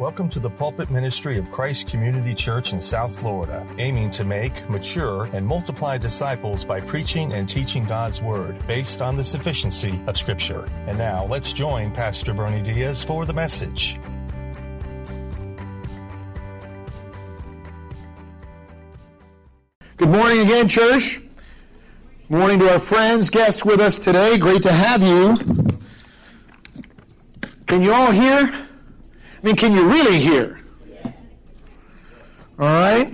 Welcome to the pulpit ministry of Christ Community Church in South Florida, aiming to make, mature, and multiply disciples by preaching and teaching God's Word based on the sufficiency of Scripture. And now let's join Pastor Bernie Diaz for the message. Good morning again, church. Morning to our friends, guests with us today. Great to have you. Can you all hear? I mean, can you really hear? All right?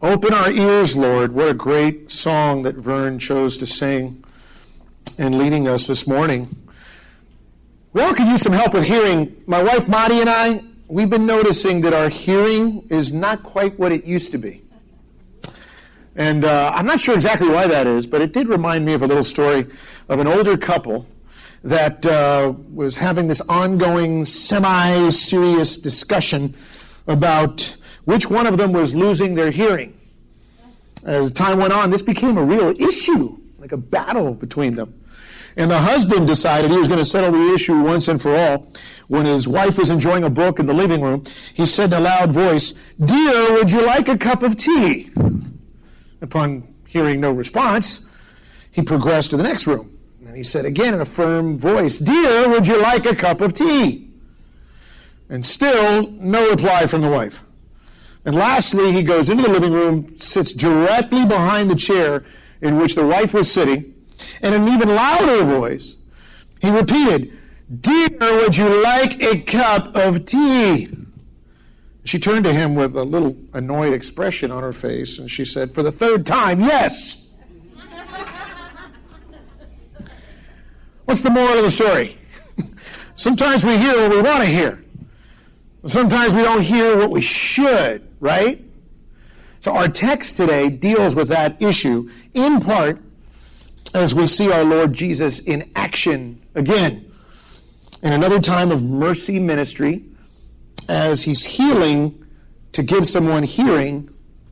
Open our ears, Lord. What a great song that Vern chose to sing in leading us this morning. We all could use some help with hearing. My wife Marty and I, we've been noticing that our hearing is not quite what it used to be. And uh, I'm not sure exactly why that is, but it did remind me of a little story of an older couple that uh, was having this ongoing semi serious discussion about which one of them was losing their hearing. As time went on, this became a real issue, like a battle between them. And the husband decided he was going to settle the issue once and for all. When his wife was enjoying a book in the living room, he said in a loud voice, Dear, would you like a cup of tea? Upon hearing no response, he progressed to the next room. And he said again in a firm voice, Dear, would you like a cup of tea? And still no reply from the wife. And lastly, he goes into the living room, sits directly behind the chair in which the wife was sitting, and in an even louder voice, he repeated, Dear, would you like a cup of tea? She turned to him with a little annoyed expression on her face, and she said, For the third time, yes. What's the moral of the story? Sometimes we hear what we want to hear. Sometimes we don't hear what we should, right? So our text today deals with that issue in part as we see our Lord Jesus in action again in another time of mercy ministry as he's healing to give someone hearing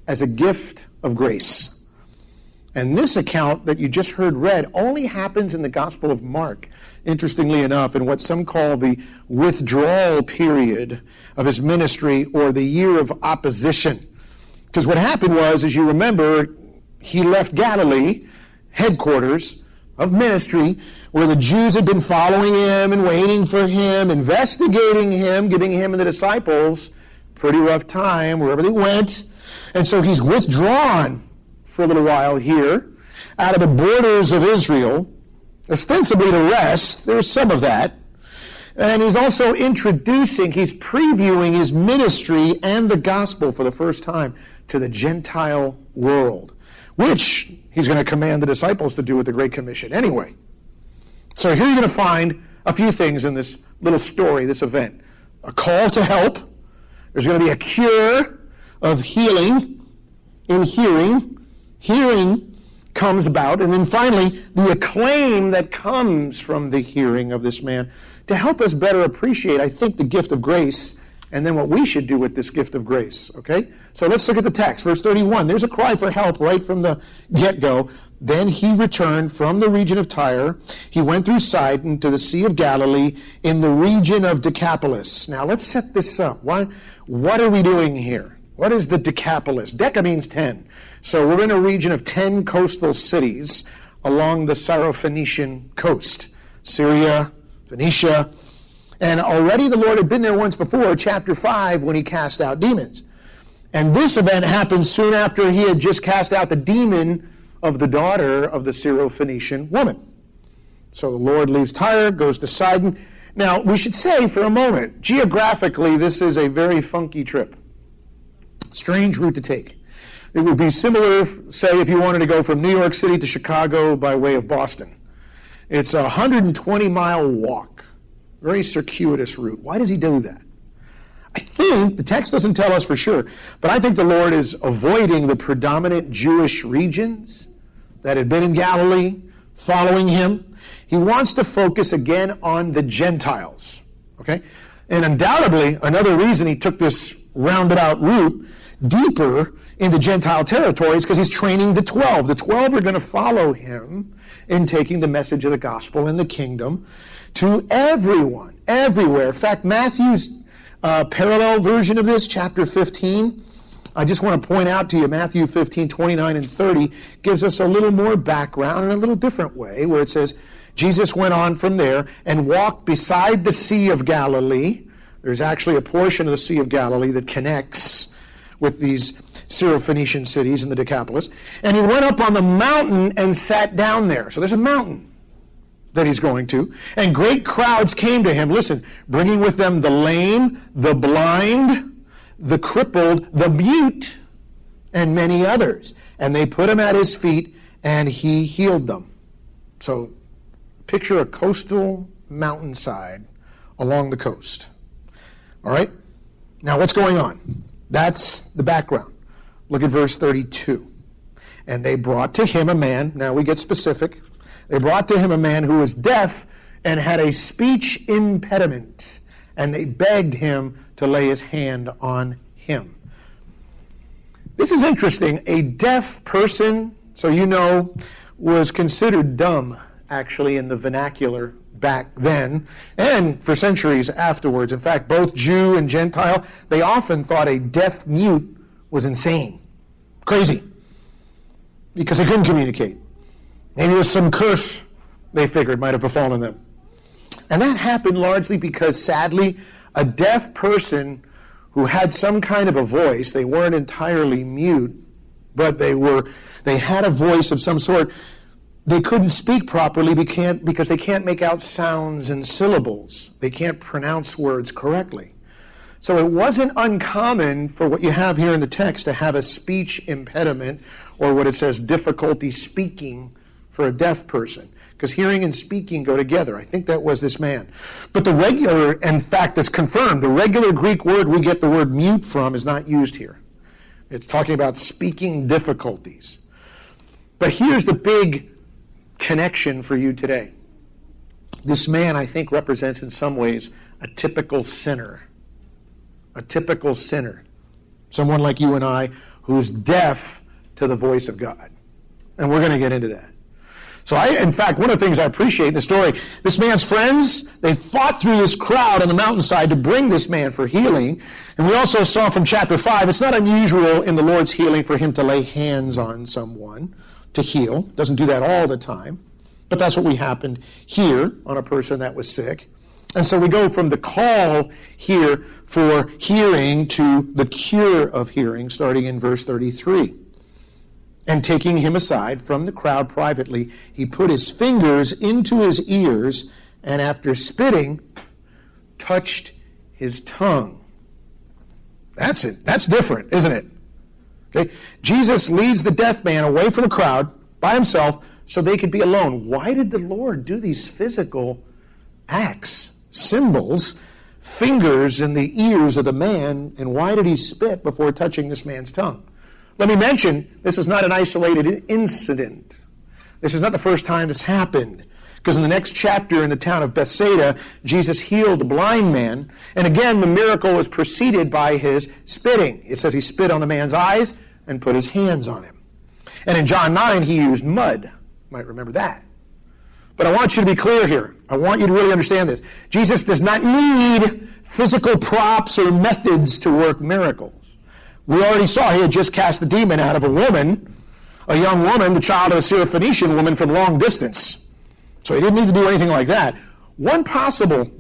as a gift of grace. And this account that you just heard read only happens in the Gospel of Mark, interestingly enough, in what some call the withdrawal period of his ministry or the year of opposition. Because what happened was, as you remember, he left Galilee, headquarters of ministry, where the Jews had been following him and waiting for him, investigating him, giving him and the disciples pretty rough time wherever they went. And so he's withdrawn for a little while here out of the borders of Israel, ostensibly to rest. There's some of that. And he's also introducing, he's previewing his ministry and the gospel for the first time to the Gentile world, which he's going to command the disciples to do with the Great Commission anyway. So here you're going to find a few things in this little story, this event. A call to help. There's going to be a cure of healing in hearing hearing comes about, and then finally, the acclaim that comes from the hearing of this man to help us better appreciate, I think, the gift of grace and then what we should do with this gift of grace. Okay? So let's look at the text. Verse 31. There's a cry for help right from the get go. Then he returned from the region of Tyre. He went through Sidon to the Sea of Galilee in the region of Decapolis. Now let's set this up. Why, what are we doing here? What is the Decapolis? Deca means ten. So we're in a region of 10 coastal cities along the Syrophoenician coast Syria, Phoenicia. And already the Lord had been there once before, chapter 5, when he cast out demons. And this event happened soon after he had just cast out the demon of the daughter of the Syrophoenician woman. So the Lord leaves Tyre, goes to Sidon. Now, we should say for a moment, geographically, this is a very funky trip. Strange route to take. It would be similar, say, if you wanted to go from New York City to Chicago by way of Boston. It's a 120 mile walk, very circuitous route. Why does he do that? I think, the text doesn't tell us for sure, but I think the Lord is avoiding the predominant Jewish regions that had been in Galilee following him. He wants to focus again on the Gentiles. Okay? And undoubtedly, another reason he took this roundabout route deeper into Gentile territories because he's training the 12. The 12 are going to follow him in taking the message of the gospel and the kingdom to everyone, everywhere. In fact, Matthew's uh, parallel version of this, chapter 15. I just want to point out to you Matthew 15, 29 and 30 gives us a little more background in a little different way, where it says, Jesus went on from there and walked beside the Sea of Galilee. There's actually a portion of the Sea of Galilee that connects with these Syrophoenician cities in the Decapolis. And he went up on the mountain and sat down there. So there's a mountain that he's going to. And great crowds came to him, listen, bringing with them the lame, the blind, the crippled, the mute, and many others. And they put him at his feet, and he healed them. So picture a coastal mountainside along the coast. All right? Now, what's going on? That's the background. Look at verse 32. And they brought to him a man, now we get specific. They brought to him a man who was deaf and had a speech impediment and they begged him to lay his hand on him. This is interesting. A deaf person, so you know, was considered dumb, actually, in the vernacular back then and for centuries afterwards. In fact, both Jew and Gentile, they often thought a deaf mute was insane, crazy, because they couldn't communicate. Maybe it was some curse they figured might have befallen them. And that happened largely because, sadly, a deaf person who had some kind of a voice, they weren't entirely mute, but they were they had a voice of some sort. They couldn't speak properly because they can't make out sounds and syllables. They can't pronounce words correctly. So it wasn't uncommon for what you have here in the text to have a speech impediment or what it says difficulty speaking for a deaf person because hearing and speaking go together. I think that was this man. But the regular, in fact, that's confirmed, the regular Greek word we get the word mute from is not used here. It's talking about speaking difficulties. But here's the big connection for you today. This man, I think, represents in some ways a typical sinner. A typical sinner. Someone like you and I who's deaf to the voice of God. And we're going to get into that. So I, in fact, one of the things I appreciate in the story, this man's friends, they fought through this crowd on the mountainside to bring this man for healing. And we also saw from chapter 5, it's not unusual in the Lord's healing for him to lay hands on someone to heal. Doesn't do that all the time. But that's what we happened here on a person that was sick. And so we go from the call here for hearing to the cure of hearing, starting in verse 33. And taking him aside from the crowd privately, he put his fingers into his ears and after spitting, touched his tongue. That's it. That's different, isn't it? Okay? Jesus leads the deaf man away from the crowd by himself so they could be alone. Why did the Lord do these physical acts, symbols, fingers in the ears of the man, and why did he spit before touching this man's tongue? Let me mention, this is not an isolated incident. This is not the first time this happened. Because in the next chapter in the town of Bethsaida, Jesus healed a blind man. And again, the miracle was preceded by his spitting. It says he spit on the man's eyes and put his hands on him. And in John 9, he used mud. You might remember that. But I want you to be clear here. I want you to really understand this. Jesus does not need physical props or methods to work miracles. We already saw he had just cast the demon out of a woman, a young woman, the child of a Syrophoenician woman from long distance. So he didn't need to do anything like that. One possible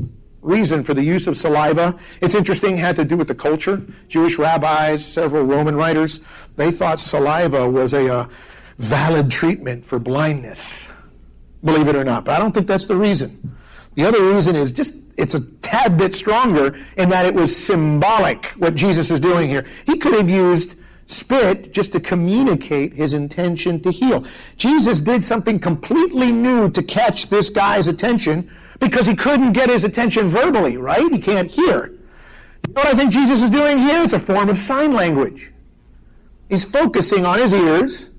reason for the use of saliva, it's interesting, had to do with the culture. Jewish rabbis, several Roman writers, they thought saliva was a uh, valid treatment for blindness. Believe it or not. But I don't think that's the reason. The other reason is just it's a tad bit stronger in that it was symbolic what Jesus is doing here. He could have used spit just to communicate his intention to heal. Jesus did something completely new to catch this guy's attention because he couldn't get his attention verbally, right? He can't hear. You know what I think Jesus is doing here? It's a form of sign language. He's focusing on his ears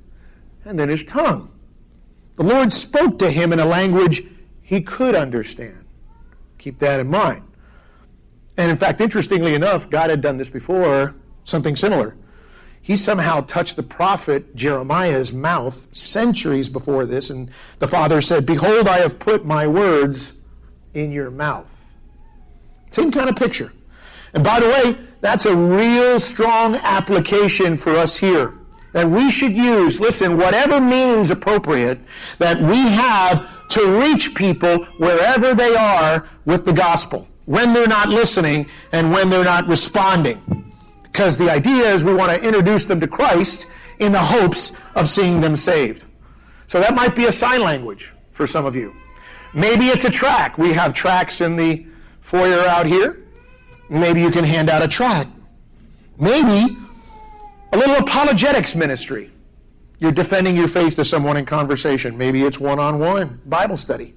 and then his tongue. The Lord spoke to him in a language he could understand. Keep that in mind. And in fact, interestingly enough, God had done this before, something similar. He somehow touched the prophet Jeremiah's mouth centuries before this, and the Father said, Behold, I have put my words in your mouth. Same kind of picture. And by the way, that's a real strong application for us here. That we should use, listen, whatever means appropriate that we have to reach people wherever they are with the gospel, when they're not listening and when they're not responding. Because the idea is we want to introduce them to Christ in the hopes of seeing them saved. So that might be a sign language for some of you. Maybe it's a track. We have tracks in the foyer out here. Maybe you can hand out a track. Maybe a little apologetics ministry. You're defending your faith to someone in conversation. Maybe it's one on one Bible study,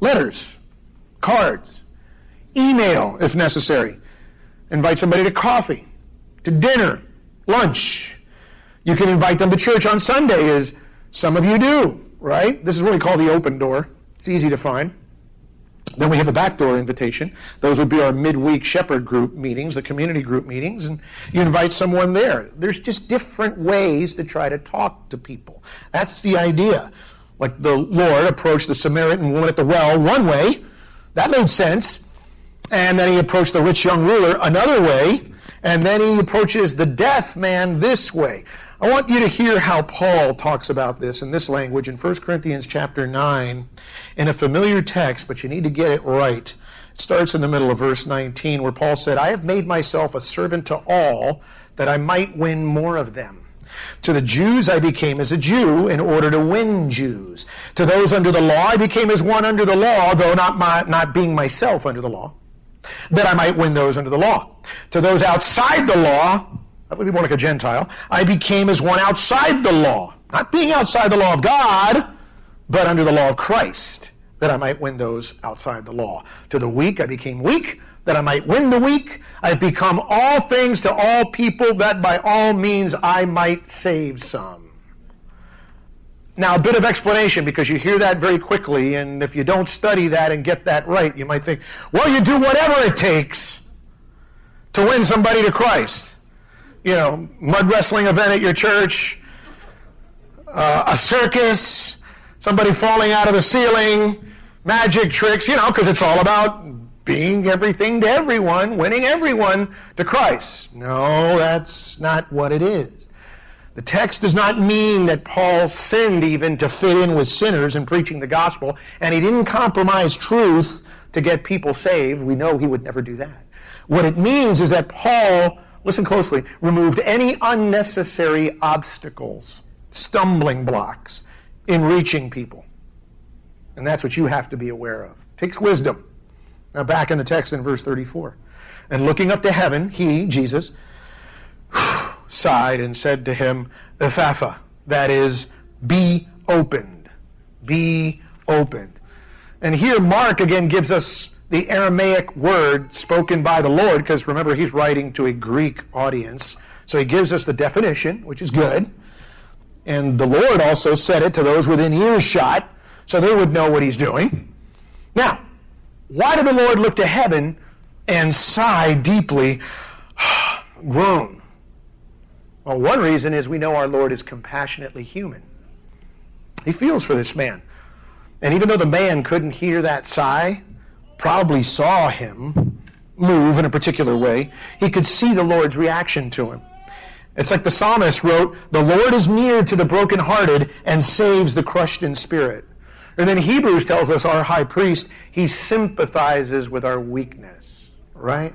letters, cards, email if necessary. Invite somebody to coffee, to dinner, lunch. You can invite them to church on Sunday, as some of you do, right? This is what we call the open door. It's easy to find. Then we have a backdoor invitation. Those would be our midweek shepherd group meetings, the community group meetings, and you invite someone there. There's just different ways to try to talk to people. That's the idea. Like the Lord approached the Samaritan woman at the well one way, that made sense. And then he approached the rich young ruler another way, and then he approaches the deaf man this way. I want you to hear how Paul talks about this in this language in 1 Corinthians chapter 9 in a familiar text, but you need to get it right. It starts in the middle of verse 19 where Paul said, I have made myself a servant to all that I might win more of them. To the Jews I became as a Jew in order to win Jews. To those under the law I became as one under the law, though not, my, not being myself under the law, that I might win those under the law. To those outside the law that would be more like a Gentile. I became as one outside the law, not being outside the law of God, but under the law of Christ, that I might win those outside the law. To the weak I became weak, that I might win the weak. I've become all things to all people, that by all means I might save some. Now, a bit of explanation because you hear that very quickly, and if you don't study that and get that right, you might think, well, you do whatever it takes to win somebody to Christ you know, mud wrestling event at your church, uh, a circus, somebody falling out of the ceiling, magic tricks, you know, because it's all about being everything to everyone, winning everyone to Christ. No, that's not what it is. The text does not mean that Paul sinned even to fit in with sinners in preaching the gospel, and he didn't compromise truth to get people saved. We know he would never do that. What it means is that Paul listen closely, removed any unnecessary obstacles, stumbling blocks in reaching people. And that's what you have to be aware of. It takes wisdom. Now, back in the text in verse 34. And looking up to heaven, he, Jesus, sighed and said to him, Ephphatha, that is, be opened. Be opened. And here Mark again gives us the Aramaic word spoken by the Lord, because remember, he's writing to a Greek audience. So he gives us the definition, which is good. And the Lord also said it to those within earshot, so they would know what he's doing. Now, why did the Lord look to heaven and sigh deeply, groan? Well, one reason is we know our Lord is compassionately human. He feels for this man. And even though the man couldn't hear that sigh, probably saw him move in a particular way, he could see the Lord's reaction to him. It's like the psalmist wrote, The Lord is near to the brokenhearted and saves the crushed in spirit. And then Hebrews tells us our high priest, he sympathizes with our weakness, right?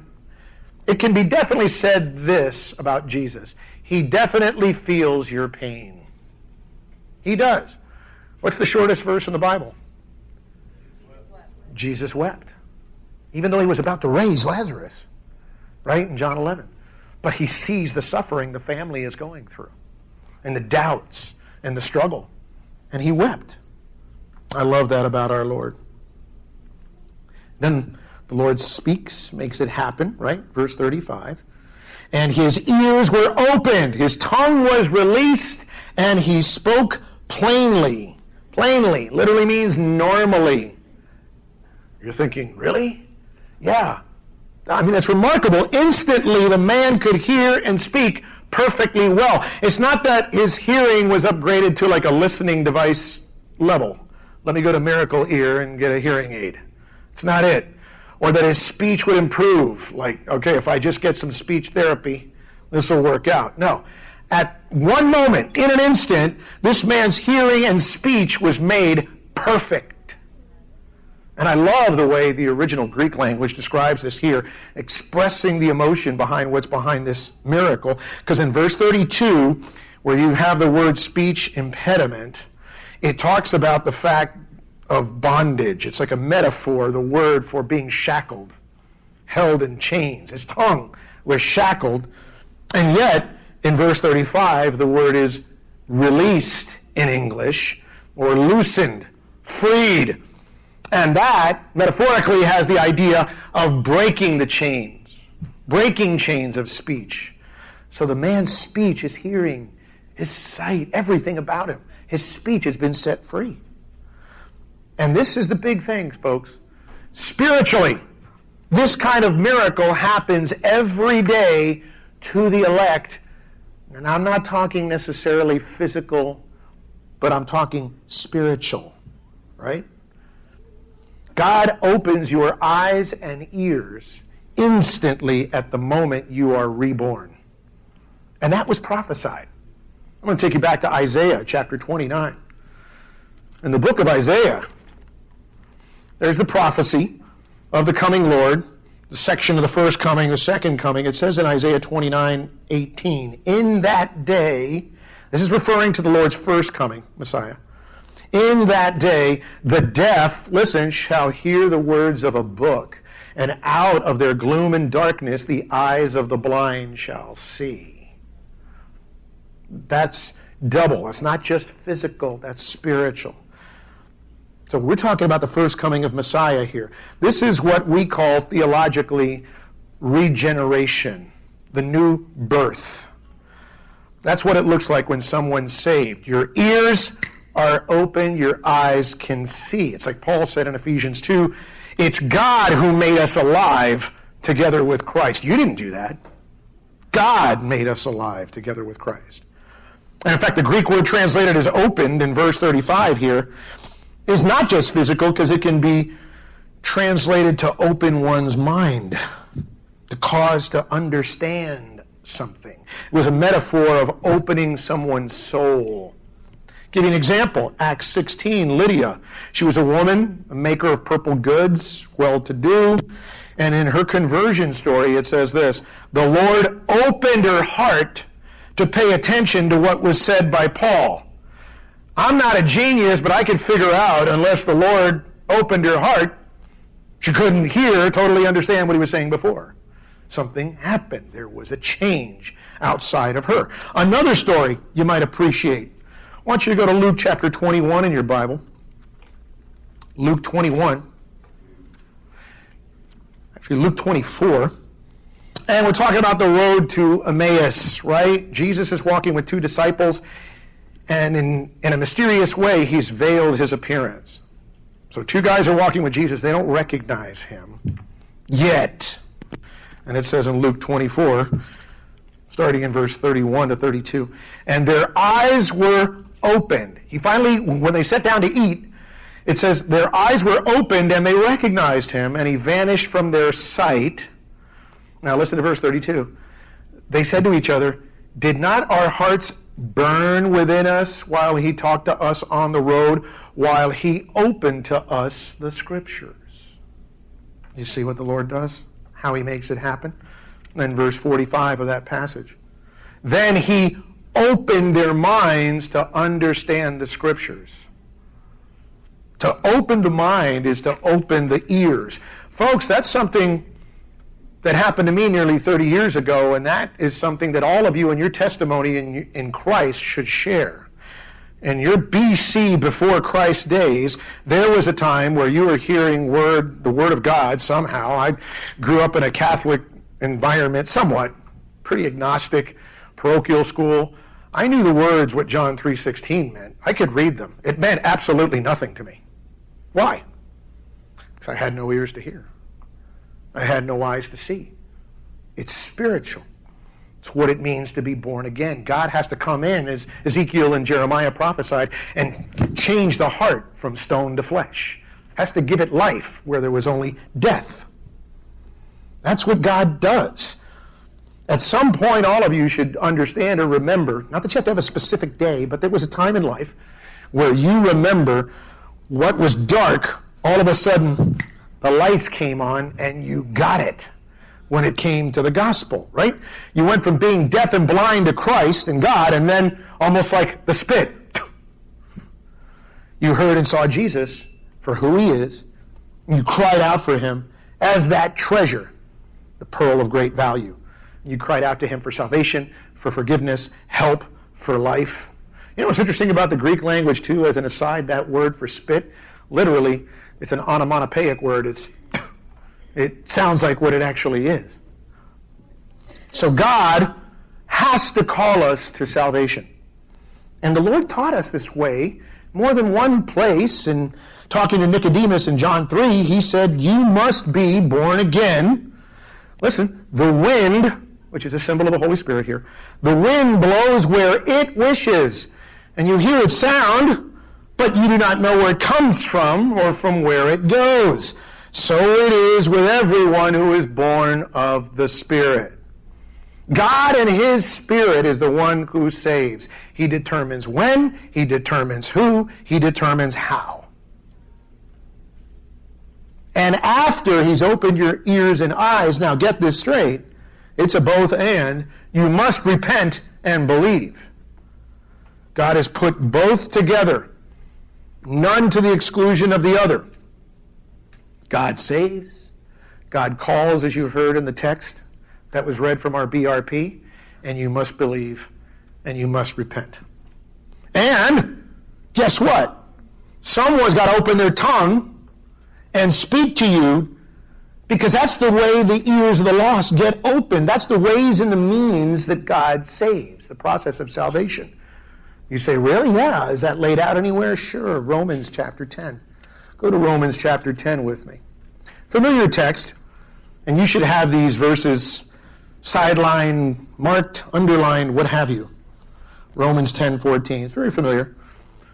It can be definitely said this about Jesus. He definitely feels your pain. He does. What's the shortest verse in the Bible? Jesus wept even though he was about to raise Lazarus, right, in John 11. But he sees the suffering the family is going through, and the doubts, and the struggle. And he wept. I love that about our Lord. Then the Lord speaks, makes it happen, right? Verse 35. And his ears were opened, his tongue was released, and he spoke plainly. Plainly literally means normally. You're thinking, really? Yeah. I mean, it's remarkable. Instantly, the man could hear and speak perfectly well. It's not that his hearing was upgraded to like a listening device level. Let me go to Miracle Ear and get a hearing aid. It's not it. or that his speech would improve. Like, okay, if I just get some speech therapy, this will work out. No. At one moment, in an instant, this man's hearing and speech was made perfect. And I love the way the original Greek language describes this here, expressing the emotion behind what's behind this miracle. Because in verse 32, where you have the word speech impediment, it talks about the fact of bondage. It's like a metaphor, the word for being shackled, held in chains. His tongue was shackled. And yet, in verse 35, the word is released in English, or loosened, freed. And that, metaphorically, has the idea of breaking the chains, breaking chains of speech. So the man's speech, his hearing, his sight, everything about him, his speech has been set free. And this is the big thing, folks. Spiritually, this kind of miracle happens every day to the elect. And I'm not talking necessarily physical, but I'm talking spiritual, right? God opens your eyes and ears instantly at the moment you are reborn. And that was prophesied. I'm going to take you back to Isaiah chapter 29. In the book of Isaiah, there's the prophecy of the coming Lord, the section of the first coming, the second coming. It says in Isaiah 29 18, In that day, this is referring to the Lord's first coming, Messiah. In that day, the deaf, listen, shall hear the words of a book, and out of their gloom and darkness the eyes of the blind shall see. That's double. That's not just physical, that's spiritual. So we're talking about the first coming of Messiah here. This is what we call theologically regeneration, the new birth. That's what it looks like when someone's saved. Your ears are open, your eyes can see. It's like Paul said in Ephesians 2 it's God who made us alive together with Christ. You didn't do that. God made us alive together with Christ. And in fact, the Greek word translated as opened in verse 35 here is not just physical because it can be translated to open one's mind, to cause to understand something. It was a metaphor of opening someone's soul. Give you an example. Acts 16, Lydia. She was a woman, a maker of purple goods, well to do. And in her conversion story, it says this The Lord opened her heart to pay attention to what was said by Paul. I'm not a genius, but I could figure out, unless the Lord opened her heart, she couldn't hear, totally understand what he was saying before. Something happened. There was a change outside of her. Another story you might appreciate. I want you to go to Luke chapter 21 in your Bible. Luke 21. Actually, Luke 24. And we're talking about the road to Emmaus, right? Jesus is walking with two disciples and in, in a mysterious way, he's veiled his appearance. So two guys are walking with Jesus. They don't recognize him yet. And it says in Luke 24, starting in verse 31 to 32, and their eyes were opened. He finally, when they sat down to eat, it says their eyes were opened and they recognized him, and he vanished from their sight. Now listen to verse 32. They said to each other, Did not our hearts burn within us while he talked to us on the road, while he opened to us the scriptures. You see what the Lord does? How he makes it happen? Then verse 45 of that passage. Then he opened their minds to understand the scriptures. To open the mind is to open the ears. Folks, that's something that happened to me nearly 30 years ago, and that is something that all of you in your testimony in, in Christ should share. In your BC before Christ days, there was a time where you were hearing word, the Word of God somehow. I grew up in a Catholic environment, somewhat, pretty agnostic, parochial school. I knew the words what John 3.16 meant. I could read them. It meant absolutely nothing to me. Why? Because I had no ears to hear. I had no eyes to see. It's spiritual. It's what it means to be born again. God has to come in, as Ezekiel and Jeremiah prophesied, and change the heart from stone to flesh. Has to give it life where there was only death. That's what God does. At some point, all of you should understand or remember, not that you have to have a specific day, but there was a time in life where you remember what was dark, all of a sudden the lights came on and you got it when it came to the gospel, right? You went from being deaf and blind to Christ and God, and then almost like the spit. You heard and saw Jesus for who he is. You cried out for him as that treasure, the pearl of great value. You cried out to him for salvation, for forgiveness, help, for life. You know what's interesting about the Greek language, too, as an aside, that word for spit, literally, it's an onomatopoeic word. It's, it sounds like what it actually is. So God has to call us to salvation. And the Lord taught us this way more than one place. In talking to Nicodemus in John 3, he said, You must be born again. Listen, the wind which is a symbol of the Holy Spirit here. The wind blows where it wishes, and you hear its sound, but you do not know where it comes from or from where it goes. So it is with everyone who is born of the Spirit. God and His Spirit is the one who saves. He determines when, He determines who, He determines how. And after He's opened your ears and eyes, now get this straight, it's a both and. You must repent and believe. God has put both together, none to the exclusion of the other. God saves. God calls, as you heard in the text that was read from our BRP, and you must believe and you must repent. And guess what? Someone's got to open their tongue and speak to you because that's the way the ears of the lost get open. That's the ways and the means that God saves, the process of salvation. You say, really? Yeah. Is that laid out anywhere? Sure. Romans chapter 10. Go to Romans chapter 10 with me. Familiar text, and you should have these verses sideline, marked, underlined, what have you. Romans 10 14. It's very familiar.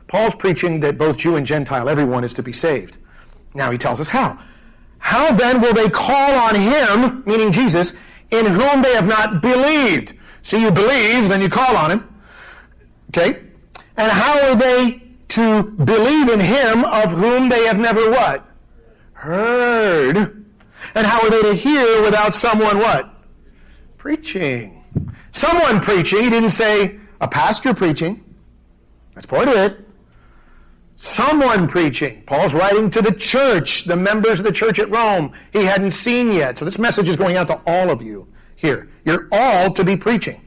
Paul's preaching that both Jew and Gentile, everyone is to be saved. Now he tells us how. How then will they call on him, meaning Jesus, in whom they have not believed? So you believe, then you call on him. Okay? And how are they to believe in him of whom they have never what? Heard. And how are they to hear without someone what? Preaching. Someone preaching. He didn't say a pastor preaching. That's part of it. Someone preaching. Paul's writing to the church, the members of the church at Rome he hadn't seen yet. So this message is going out to all of you here. You're all to be preaching.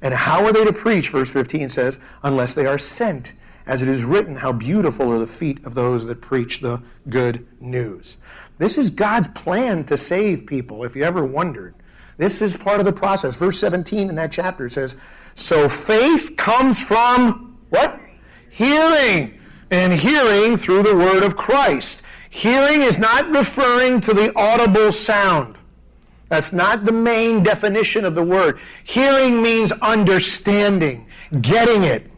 And how are they to preach, verse 15 says, unless they are sent? As it is written, how beautiful are the feet of those that preach the good news. This is God's plan to save people, if you ever wondered. This is part of the process. Verse 17 in that chapter says, So faith comes from what? Hearing, and hearing through the word of Christ. Hearing is not referring to the audible sound. That's not the main definition of the word. Hearing means understanding, getting it,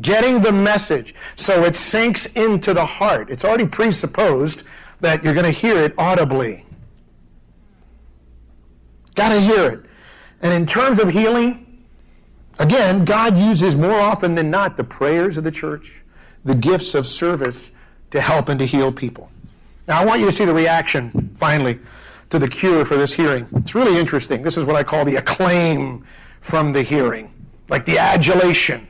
getting the message. So it sinks into the heart. It's already presupposed that you're going to hear it audibly. Got to hear it. And in terms of healing, Again, God uses more often than not the prayers of the church, the gifts of service to help and to heal people. Now, I want you to see the reaction, finally, to the cure for this hearing. It's really interesting. This is what I call the acclaim from the hearing, like the adulation,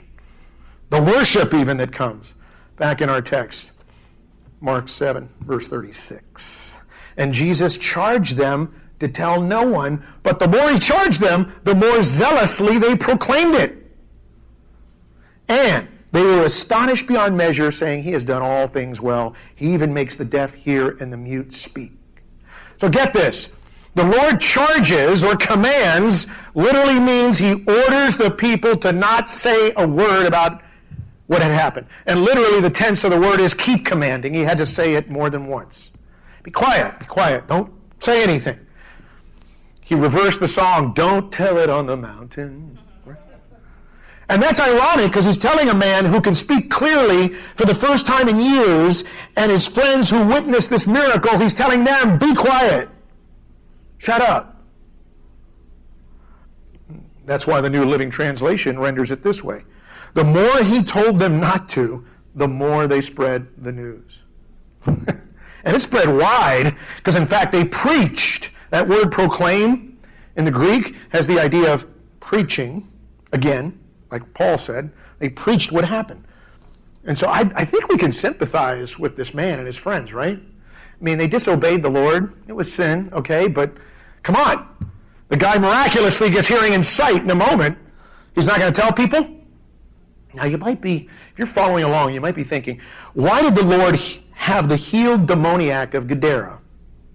the worship even that comes. Back in our text, Mark 7, verse 36. And Jesus charged them to tell no one, but the more he charged them, the more zealously they proclaimed it. And they were astonished beyond measure, saying, He has done all things well. He even makes the deaf hear and the mute speak. So get this. The Lord charges or commands literally means He orders the people to not say a word about what had happened. And literally, the tense of the word is keep commanding. He had to say it more than once. Be quiet, be quiet. Don't say anything. He reversed the song, Don't Tell It on the Mountain. And that's ironic because he's telling a man who can speak clearly for the first time in years, and his friends who witnessed this miracle, he's telling them, Be quiet. Shut up. That's why the New Living Translation renders it this way. The more he told them not to, the more they spread the news. and it spread wide because, in fact, they preached. That word proclaim in the Greek has the idea of preaching, again, like Paul said. They preached what happened. And so I, I think we can sympathize with this man and his friends, right? I mean, they disobeyed the Lord. It was sin, okay, but come on. The guy miraculously gets hearing and sight in a moment. He's not going to tell people? Now, you might be, if you're following along, you might be thinking, why did the Lord have the healed demoniac of Gadara,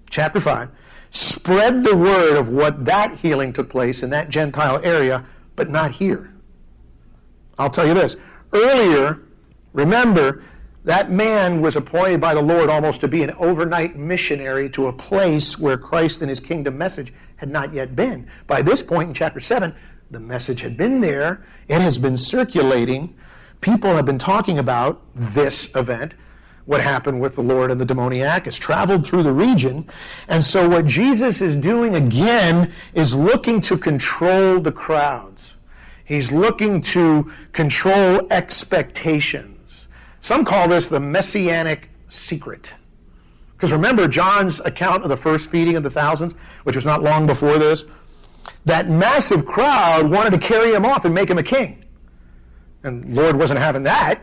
chapter 5, spread the word of what that healing took place in that Gentile area, but not here? I'll tell you this. Earlier, remember, that man was appointed by the Lord almost to be an overnight missionary to a place where Christ and his kingdom message had not yet been. By this point in chapter 7, the message had been there, it has been circulating. People have been talking about this event, what happened with the Lord and the demoniac, has traveled through the region. And so, what Jesus is doing again is looking to control the crowds. He's looking to control expectations. Some call this the messianic secret. Because remember John's account of the first feeding of the thousands, which was not long before this? that massive crowd wanted to carry him off and make him a king. And Lord wasn't having that.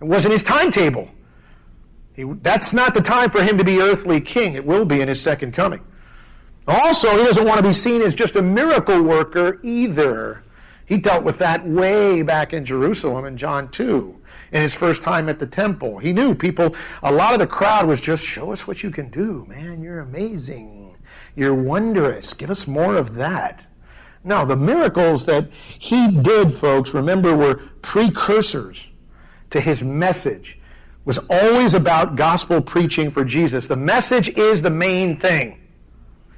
It wasn't his timetable. He, that's not the time for him to be earthly king. It will be in his second coming. Also, he doesn't want to be seen as just a miracle worker either. He dealt with that way back in Jerusalem in John 2 in his first time at the temple. He knew people, a lot of the crowd was just, show us what you can do, man. You're amazing. You're wondrous. Give us more of that. No, the miracles that he did, folks, remember, were precursors to his message. Was always about gospel preaching for Jesus. The message is the main thing.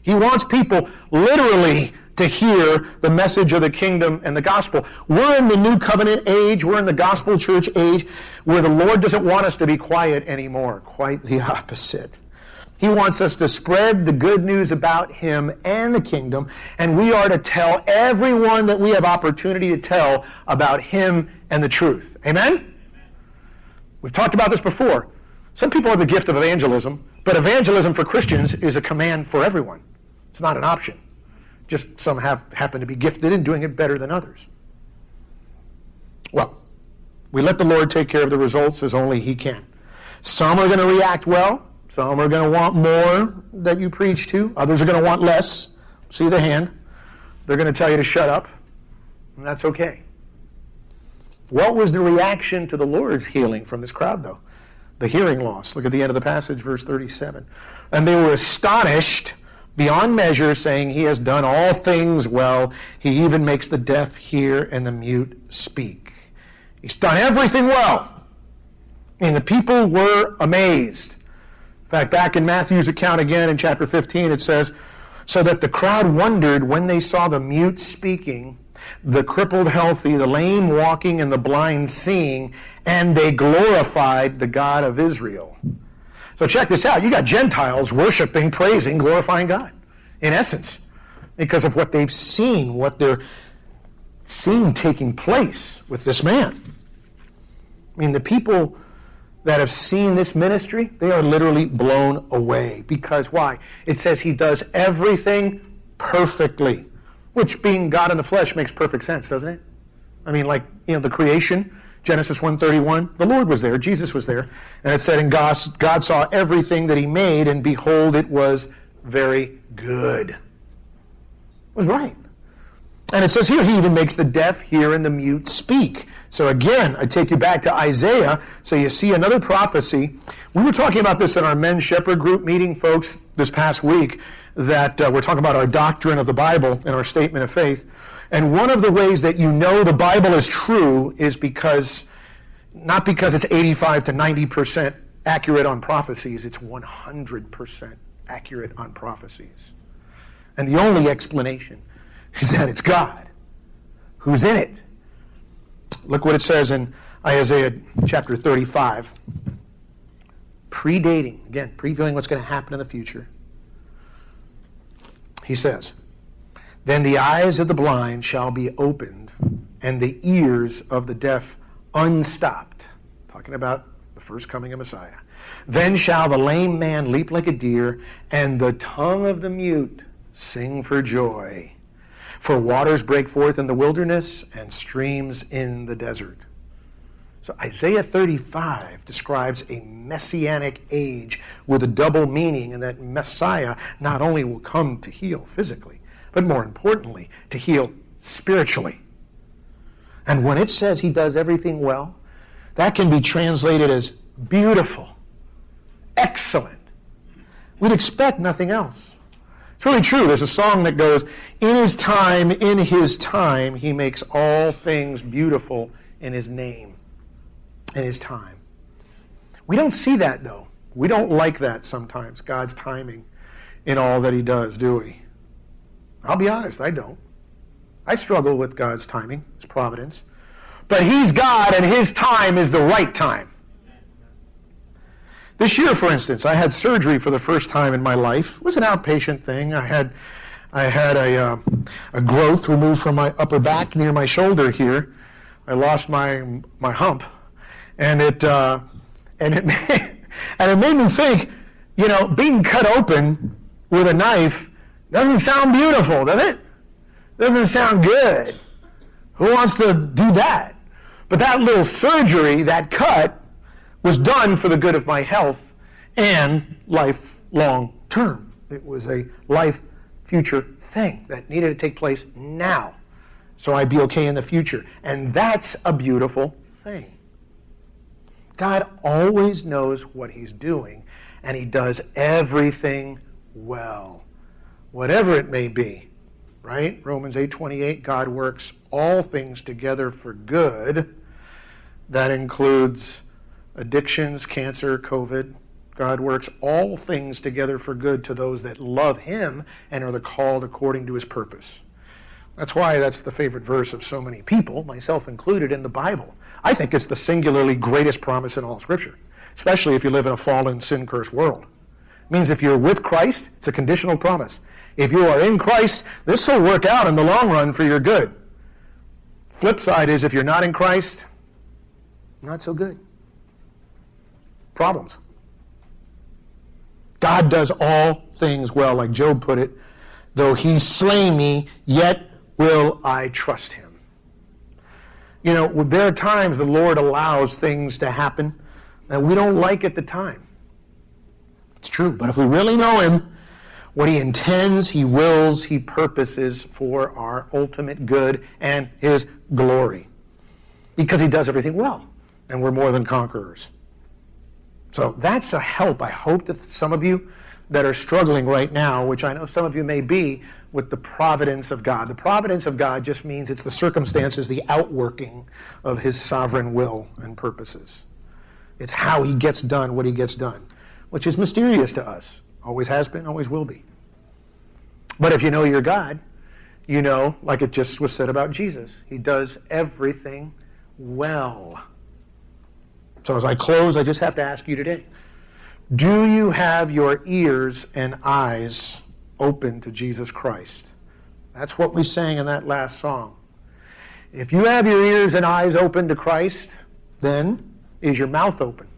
He wants people literally to hear the message of the kingdom and the gospel. We're in the new covenant age. We're in the gospel church age where the Lord doesn't want us to be quiet anymore. Quite the opposite. He wants us to spread the good news about Him and the kingdom, and we are to tell everyone that we have opportunity to tell about Him and the truth. Amen? We've talked about this before. Some people have the gift of evangelism, but evangelism for Christians is a command for everyone. It's not an option. Just some have happen to be gifted in doing it better than others. Well, we let the Lord take care of the results as only He can. Some are going to react well, some are going to want more that you preach to. Others are going to want less. See the hand. They're going to tell you to shut up. And that's okay. What was the reaction to the Lord's healing from this crowd, though? The hearing loss. Look at the end of the passage, verse 37. And they were astonished beyond measure, saying, He has done all things well. He even makes the deaf hear and the mute speak. He's done everything well. And the people were amazed. In fact, back in Matthew's account again in chapter 15, it says, So that the crowd wondered when they saw the mute speaking, the crippled healthy, the lame walking, and the blind seeing, and they glorified the God of Israel. So check this out. You got Gentiles worshiping, praising, glorifying God, in essence, because of what they've seen, what they're seeing taking place with this man. I mean, the people that have seen this ministry, they are literally blown away. Because why? It says he does everything perfectly, which being God in the flesh makes perfect sense, doesn't it? I mean, like, you know, the creation, Genesis 1.31, the Lord was there, Jesus was there, and it said, and God, God saw everything that he made, and behold, it was very good. It was right. And it says here, he even makes the deaf hear and the mute speak. So again, I take you back to Isaiah. So you see another prophecy. We were talking about this in our men's shepherd group meeting, folks, this past week, that uh, we're talking about our doctrine of the Bible and our statement of faith. And one of the ways that you know the Bible is true is because, not because it's 85 to 90% accurate on prophecies, it's 100% accurate on prophecies. And the only explanation is that it's God who's in it. Look what it says in Isaiah chapter 35. Predating, again, previewing what's going to happen in the future. He says, Then the eyes of the blind shall be opened, and the ears of the deaf unstopped. Talking about the first coming of Messiah. Then shall the lame man leap like a deer, and the tongue of the mute sing for joy. For waters break forth in the wilderness, and streams in the desert. So Isaiah 35 describes a messianic age with a double meaning, and that Messiah not only will come to heal physically, but more importantly, to heal spiritually. And when it says he does everything well, that can be translated as beautiful, excellent. We'd expect nothing else. It's really true. There's a song that goes, In his time, in his time, he makes all things beautiful in his name in his time. We don't see that, though. We don't like that sometimes, God's timing in all that he does, do we? I'll be honest, I don't. I struggle with God's timing, his providence. But he's God, and his time is the right time. This year, for instance, I had surgery for the first time in my life. It was an outpatient thing. I had, I had a, uh, a growth removed from my upper back near my shoulder here. I lost my, my hump and it uh, and it and it made me think, you know, being cut open with a knife doesn't sound beautiful, does it? Doesn't sound good. Who wants to do that? But that little surgery, that cut, was done for the good of my health and life long term. It was a life future thing that needed to take place now. So I'd be okay in the future. And that's a beautiful thing. God always knows what he's doing, and he does everything well, whatever it may be. Right? Romans 8:28 God works all things together for good. That includes addictions, cancer, COVID. God works all things together for good to those that love him and are the called according to his purpose. That's why that's the favorite verse of so many people, myself included, in the Bible. I think it's the singularly greatest promise in all Scripture, especially if you live in a fallen, sin cursed world. It means if you're with Christ, it's a conditional promise. If you are in Christ, this will work out in the long run for your good. Flip side is if you're not in Christ, not so good. Problems. God does all things well, like Job put it. Though he slay me, yet will I trust him. You know, there are times the Lord allows things to happen that we don't like at the time. It's true. But if we really know Him, what He intends, He wills, He purposes for our ultimate good and His glory. Because He does everything well, and we're more than conquerors. So that's a help. I hope that some of you that are struggling right now, which I know some of you may be, with the providence of God. The providence of God just means it's the circumstances, the outworking of his sovereign will and purposes. It's how he gets done what he gets done, which is mysterious to us. Always has been, always will be. But if you know your God, you know, like it just was said about Jesus, he does everything well. So as I close, I just have to ask you today do you have your ears and eyes open to Jesus Christ. That's what we sang in that last song. If you have your ears and eyes open to Christ, then is your mouth open?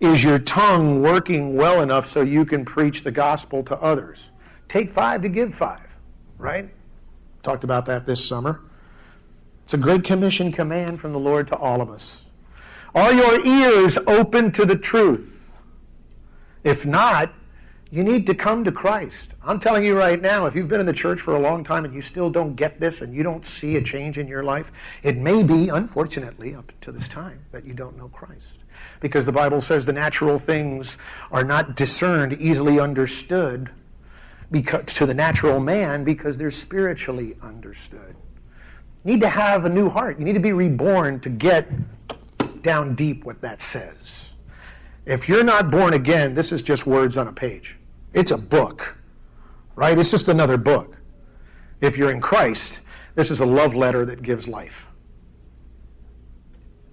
Is your tongue working well enough so you can preach the gospel to others? Take five to give five, right? Talked about that this summer. It's a great commission command from the Lord to all of us. Are your ears open to the truth? If not, you need to come to Christ. I'm telling you right now, if you've been in the church for a long time and you still don't get this and you don't see a change in your life, it may be, unfortunately, up to this time, that you don't know Christ. Because the Bible says the natural things are not discerned, easily understood because, to the natural man because they're spiritually understood. You need to have a new heart. You need to be reborn to get down deep what that says. If you're not born again, this is just words on a page. It's a book, right? It's just another book. If you're in Christ, this is a love letter that gives life.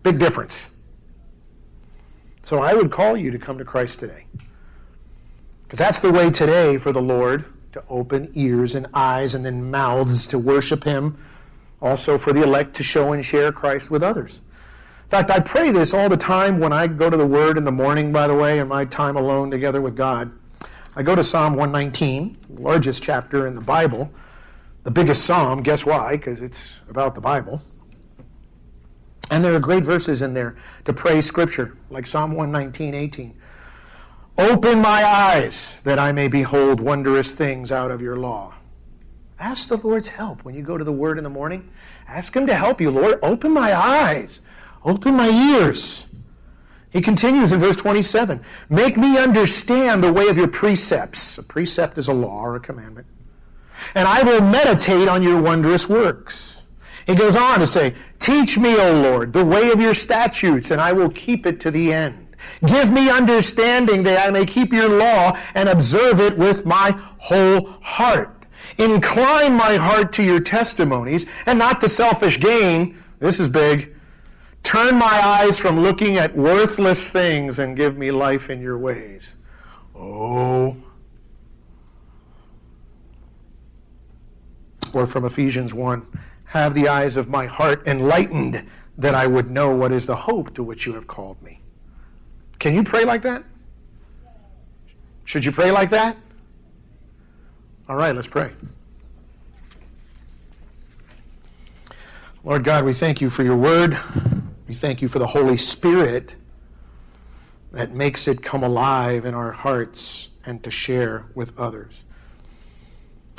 Big difference. So I would call you to come to Christ today. Because that's the way today for the Lord to open ears and eyes and then mouths to worship Him, also for the elect to show and share Christ with others. Fact, I pray this all the time when I go to the Word in the morning, by the way, in my time alone together with God. I go to Psalm 119, largest chapter in the Bible, the biggest psalm. Guess why? Because it's about the Bible. And there are great verses in there to praise Scripture, like Psalm 119, 18. Open my eyes that I may behold wondrous things out of your law. Ask the Lord's help when you go to the Word in the morning. Ask Him to help you, Lord. Open my eyes. Open my ears. He continues in verse 27 Make me understand the way of your precepts. A precept is a law or a commandment. And I will meditate on your wondrous works. He goes on to say, Teach me, O Lord, the way of your statutes, and I will keep it to the end. Give me understanding that I may keep your law and observe it with my whole heart. Incline my heart to your testimonies and not to selfish gain. This is big. Turn my eyes from looking at worthless things and give me life in your ways. Oh. Or from Ephesians 1 Have the eyes of my heart enlightened that I would know what is the hope to which you have called me can you pray like that? Should you pray like that? All right, let's pray. Lord God, we thank you for your word. We thank you for the Holy Spirit that makes it come alive in our hearts and to share with others.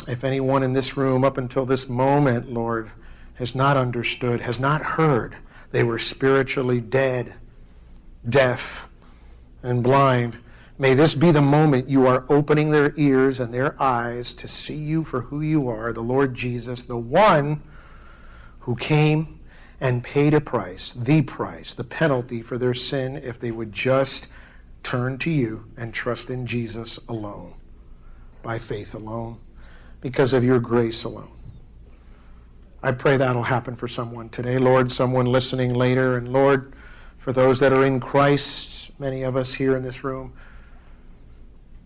If anyone in this room up until this moment, Lord, has not understood, has not heard, they were spiritually dead, deaf, and blind. May this be the moment you are opening their ears and their eyes to see you for who you are, the Lord Jesus, the one who came and paid a price, the price, the penalty for their sin if they would just turn to you and trust in Jesus alone, by faith alone, because of your grace alone. I pray that'll happen for someone today, Lord, someone listening later, and Lord, for those that are in Christ, many of us here in this room.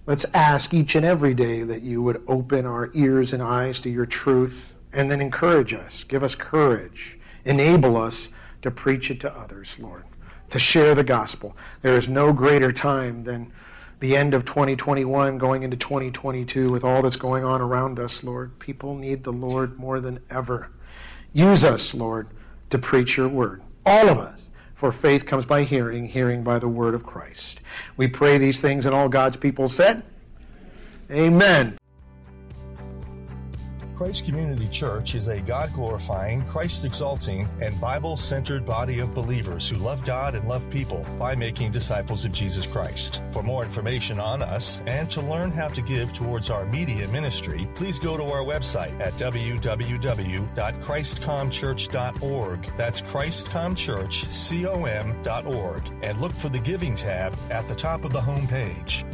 Let's ask each and every day that you would open our ears and eyes to your truth and then encourage us, give us courage, enable us to preach it to others, Lord, to share the gospel. There is no greater time than the end of 2021 going into 2022 with all that's going on around us, Lord. People need the Lord more than ever. Use us, Lord, to preach your word. All of us. For faith comes by hearing, hearing by the word of Christ. We pray these things, and all God's people said, Amen. Christ Community Church is a God glorifying, Christ exalting, and Bible centered body of believers who love God and love people by making disciples of Jesus Christ. For more information on us and to learn how to give towards our media ministry, please go to our website at www.christcomchurch.org. That's christcomchurch.com.org and look for the giving tab at the top of the home page.